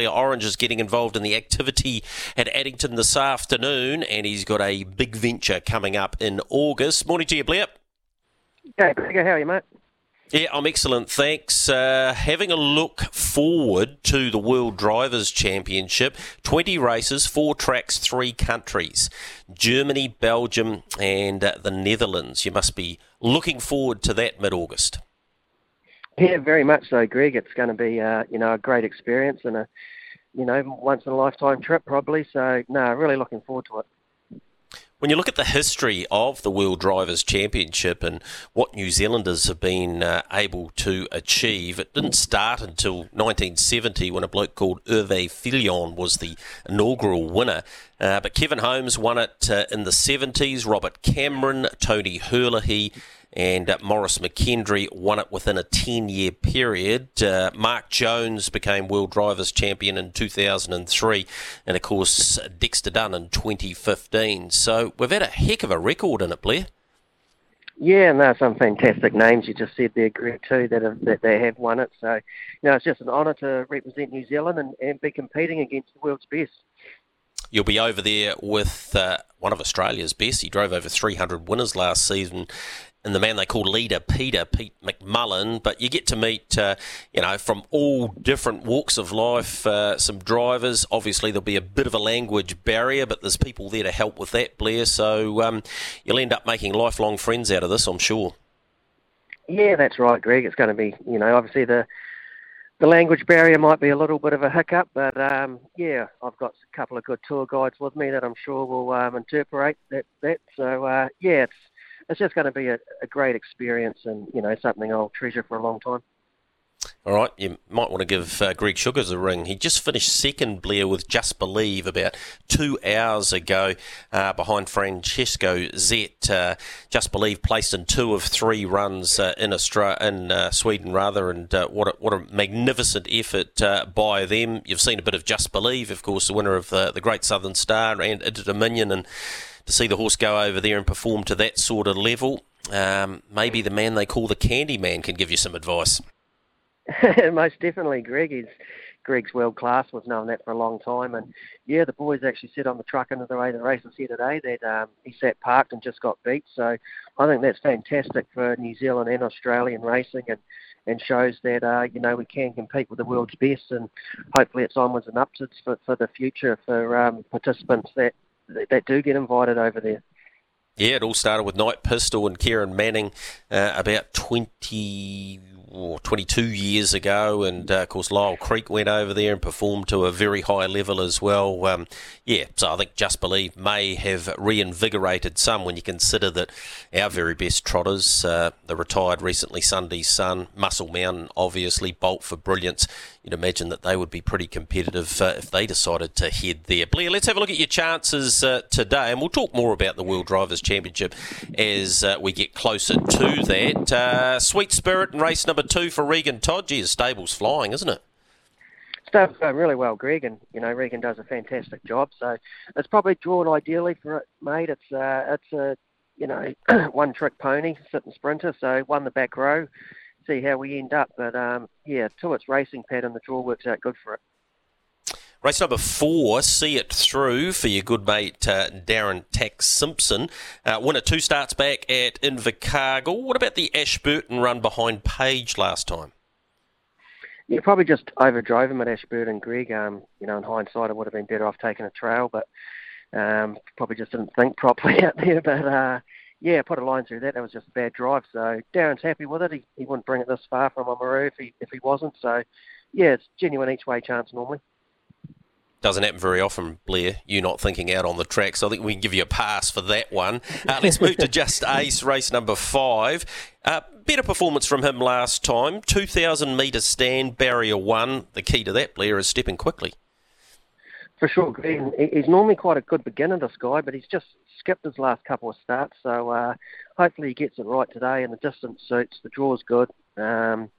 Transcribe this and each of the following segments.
Blair Orange is getting involved in the activity at Addington this afternoon, and he's got a big venture coming up in August. Morning to you, Blair. Hey, Gregor, how are you, mate? Yeah, I'm excellent, thanks. Uh, having a look forward to the World Drivers' Championship 20 races, four tracks, three countries Germany, Belgium, and uh, the Netherlands. You must be looking forward to that mid August. Yeah, very much so, Greg. It's going to be, uh, you know, a great experience and a, you know, once in a lifetime trip probably. So, no, really looking forward to it. When you look at the history of the World Drivers' Championship and what New Zealanders have been uh, able to achieve, it didn't start until 1970 when a bloke called Hervé Filion was the inaugural winner. Uh, but Kevin Holmes won it uh, in the 70s, Robert Cameron, Tony Herlihy, and uh, Maurice McKendry won it within a 10 year period. Uh, Mark Jones became World Drivers' Champion in 2003, and of course, Dexter Dunn in 2015. So we've had a heck of a record in it, Blair. Yeah, and there are some fantastic names you just said there, Greg, too, that, have, that they have won it. So, you know, it's just an honour to represent New Zealand and, and be competing against the world's best. You'll be over there with uh, one of Australia's best. He drove over 300 winners last season and the man they call leader Peter Pete McMullen. But you get to meet, uh, you know, from all different walks of life, uh, some drivers. Obviously, there'll be a bit of a language barrier, but there's people there to help with that, Blair. So um, you'll end up making lifelong friends out of this, I'm sure. Yeah, that's right, Greg. It's going to be, you know, obviously the the language barrier might be a little bit of a hiccup, but um, yeah, I've got a couple of good tour guides with me that I'm sure will um, interpret that. that. So uh, yeah, it's it's just going to be a, a great experience and you know something I'll treasure for a long time. All right, you might want to give uh, Greg Sugars a ring. He just finished second, Blair, with Just Believe about two hours ago uh, behind Francesco Zet. Uh, Just Believe placed in two of three runs uh, in Australia, in uh, Sweden, rather, and uh, what, a, what a magnificent effort by them. You've seen a bit of Just Believe, of course, the winner of the, the Great Southern Star and Inter Dominion, and to see the horse go over there and perform to that sort of level, um, maybe the man they call the Candy Man can give you some advice. Most definitely, Greg. He's, Greg's world class. We've known that for a long time, and yeah, the boys actually said on the truck into the way the race was here today that um, he sat parked and just got beat. So I think that's fantastic for New Zealand and Australian racing, and and shows that uh, you know we can compete with the world's best, and hopefully it's onwards and upwards for, for the future for um, participants that that do get invited over there. Yeah, it all started with Night Pistol and Kieran Manning uh, about 20 or 22 years ago, and uh, of course Lyell Creek went over there and performed to a very high level as well. Um, yeah, so I think Just Believe may have reinvigorated some when you consider that our very best trotters, uh, the retired recently Sundees Son, Muscle Mountain, obviously Bolt for Brilliance, you'd imagine that they would be pretty competitive uh, if they decided to head there. Blair, let's have a look at your chances uh, today, and we'll talk more about the World Drivers' Championship as uh, we get closer to that. Uh, Sweet Spirit and race number two for Regan Todd. Gee, his stable's flying, isn't it? Stable's going really well, Greg, and you know Regan does a fantastic job. So it's probably drawn ideally for it, mate. It's uh, it's a you know one trick pony, sitting sprinter. So won the back row see how we end up. But um, yeah, to its racing pattern, the draw works out good for it. Race number four, see it through for your good mate uh, Darren Tax Simpson. Uh, winner two starts back at Invercargill. What about the Ashburton run behind Page last time? Yeah, probably just overdrove him at Ashburton, Greg. Um, you know, in hindsight, I would have been better off taking a trail, but um, probably just didn't think properly out there. But uh, yeah, put a line through that. That was just a bad drive. So Darren's happy with it. He, he wouldn't bring it this far from Oamaru if he if he wasn't. So yeah, it's genuine each way chance normally. Doesn't happen very often, Blair. You not thinking out on the track, so I think we can give you a pass for that one. Uh, let's move to just Ace, race number five. Uh, better performance from him last time. 2,000 metre stand, barrier one. The key to that, Blair, is stepping quickly. For sure, Green. He's normally quite a good beginner, this guy, but he's just skipped his last couple of starts. So uh, hopefully he gets it right today, and the distance suits. The draw's good. Um,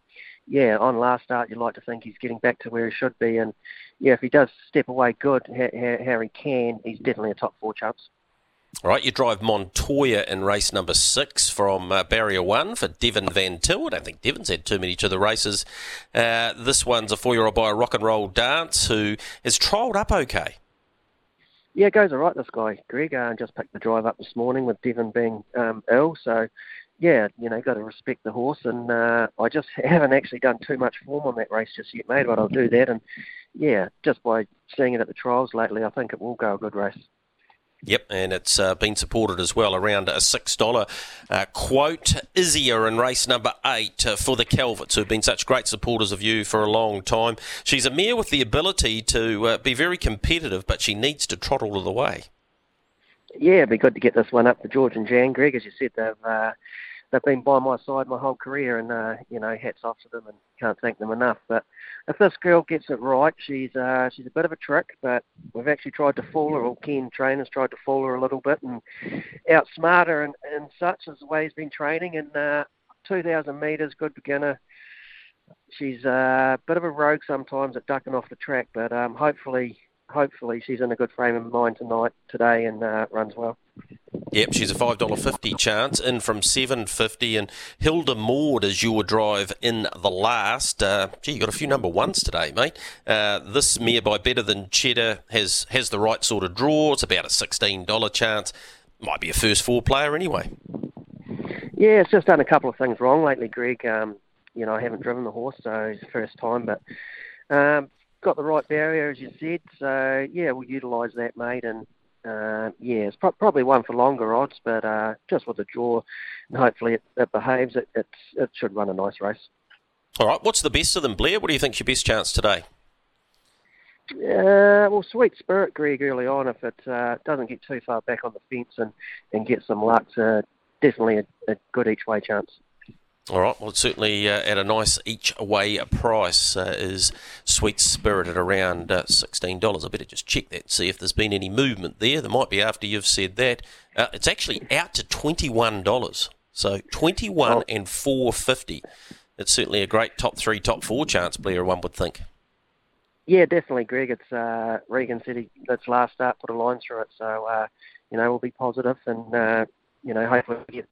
yeah, on last start, you'd like to think he's getting back to where he should be. And yeah, if he does step away good, how, how he can, he's definitely a top four chance. All right, you drive Montoya in race number six from uh, barrier one for Devon Van Til. I don't think Devon's had too many to the races. Uh, this one's a four-year-old by a Rocknroll Dance who has trialled up okay. Yeah, it goes all right, this guy, Greg. Uh, just picked the drive up this morning with Devon being um, ill, so yeah, you know, got to respect the horse. And uh, I just haven't actually done too much form on that race just yet, mate, but I'll do that. And yeah, just by seeing it at the trials lately, I think it will go a good race. Yep, and it's uh, been supported as well around a $6 uh, quote. Izia in race number eight uh, for the Calverts, who've been such great supporters of you for a long time. She's a mare with the ability to uh, be very competitive, but she needs to trot all of the way. Yeah, it'd be good to get this one up for George and Jan. Greg, as you said, they've uh, they've been by my side my whole career, and uh, you know, hats off to them, and can't thank them enough. But if this girl gets it right, she's uh, she's a bit of a trick, but we've actually tried to fool her. Or Ken trainers tried to fool her a little bit and outsmart her, and, and such as the way he's been training. And uh, 2,000 metres, good beginner. She's uh, a bit of a rogue sometimes at ducking off the track, but um, hopefully hopefully she's in a good frame of mind tonight, today, and uh, runs well. Yep, she's a five dollar fifty chance in from seven fifty, and Hilda Maud is your drive in the last. Uh, gee, you got a few number ones today, mate. Uh, this mare by Better Than Cheddar has has the right sort of draw. It's about a sixteen dollar chance. Might be a first four player anyway. Yeah, it's just done a couple of things wrong lately, Greg. Um, you know, I haven't driven the horse, so it's the first time, but um, got the right barrier, as you said. So yeah, we'll utilise that, mate. And uh, yeah, it's pro- probably one for longer odds, but uh, just with the draw, and hopefully it, it behaves. It, it should run a nice race. All right, what's the best of them, Blair? What do you think's your best chance today? Uh, well, Sweet Spirit, Greg, early on, if it uh, doesn't get too far back on the fence and, and get some luck, uh, definitely a, a good each way chance. All right. Well, it's certainly uh, at a nice each way price uh, is Sweet Spirit at around uh, sixteen dollars. I better just check that, see if there's been any movement there. There might be after you've said that. Uh, it's actually out to twenty one dollars. So twenty one oh. and four fifty. It's certainly a great top three, top four chance, Blair. One would think. Yeah, definitely, Greg. It's uh, Regan City. its last start put a line through it, so uh, you know we'll be positive and you know hopefully we get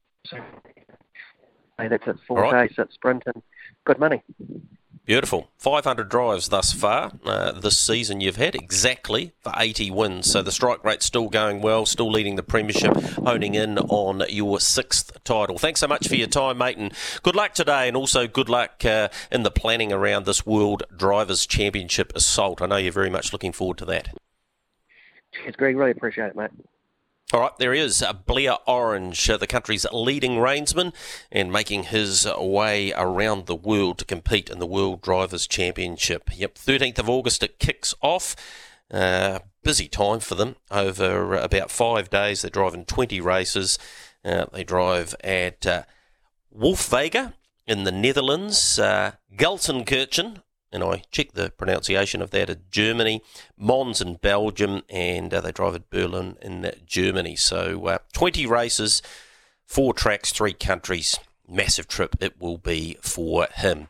that's at four right. days at sprint and good money. Beautiful. 500 drives thus far uh, this season you've had, exactly for 80 wins. So the strike rate's still going well, still leading the Premiership, honing in on your sixth title. Thanks so much for your time, mate, and good luck today, and also good luck uh, in the planning around this World Drivers' Championship assault. I know you're very much looking forward to that. Cheers, Greg. Really appreciate it, mate. All right, there he is, uh, Blair Orange, uh, the country's leading reinsman, and making his way around the world to compete in the World Drivers' Championship. Yep, 13th of August it kicks off. Uh, busy time for them. Over about five days, they're driving 20 races. Uh, they drive at uh, Wolvega in the Netherlands, uh, Gelsenkirchen and I checked the pronunciation of that at Germany, Mons in Belgium, and uh, they drive at Berlin in Germany. So uh, 20 races, four tracks, three countries. Massive trip it will be for him.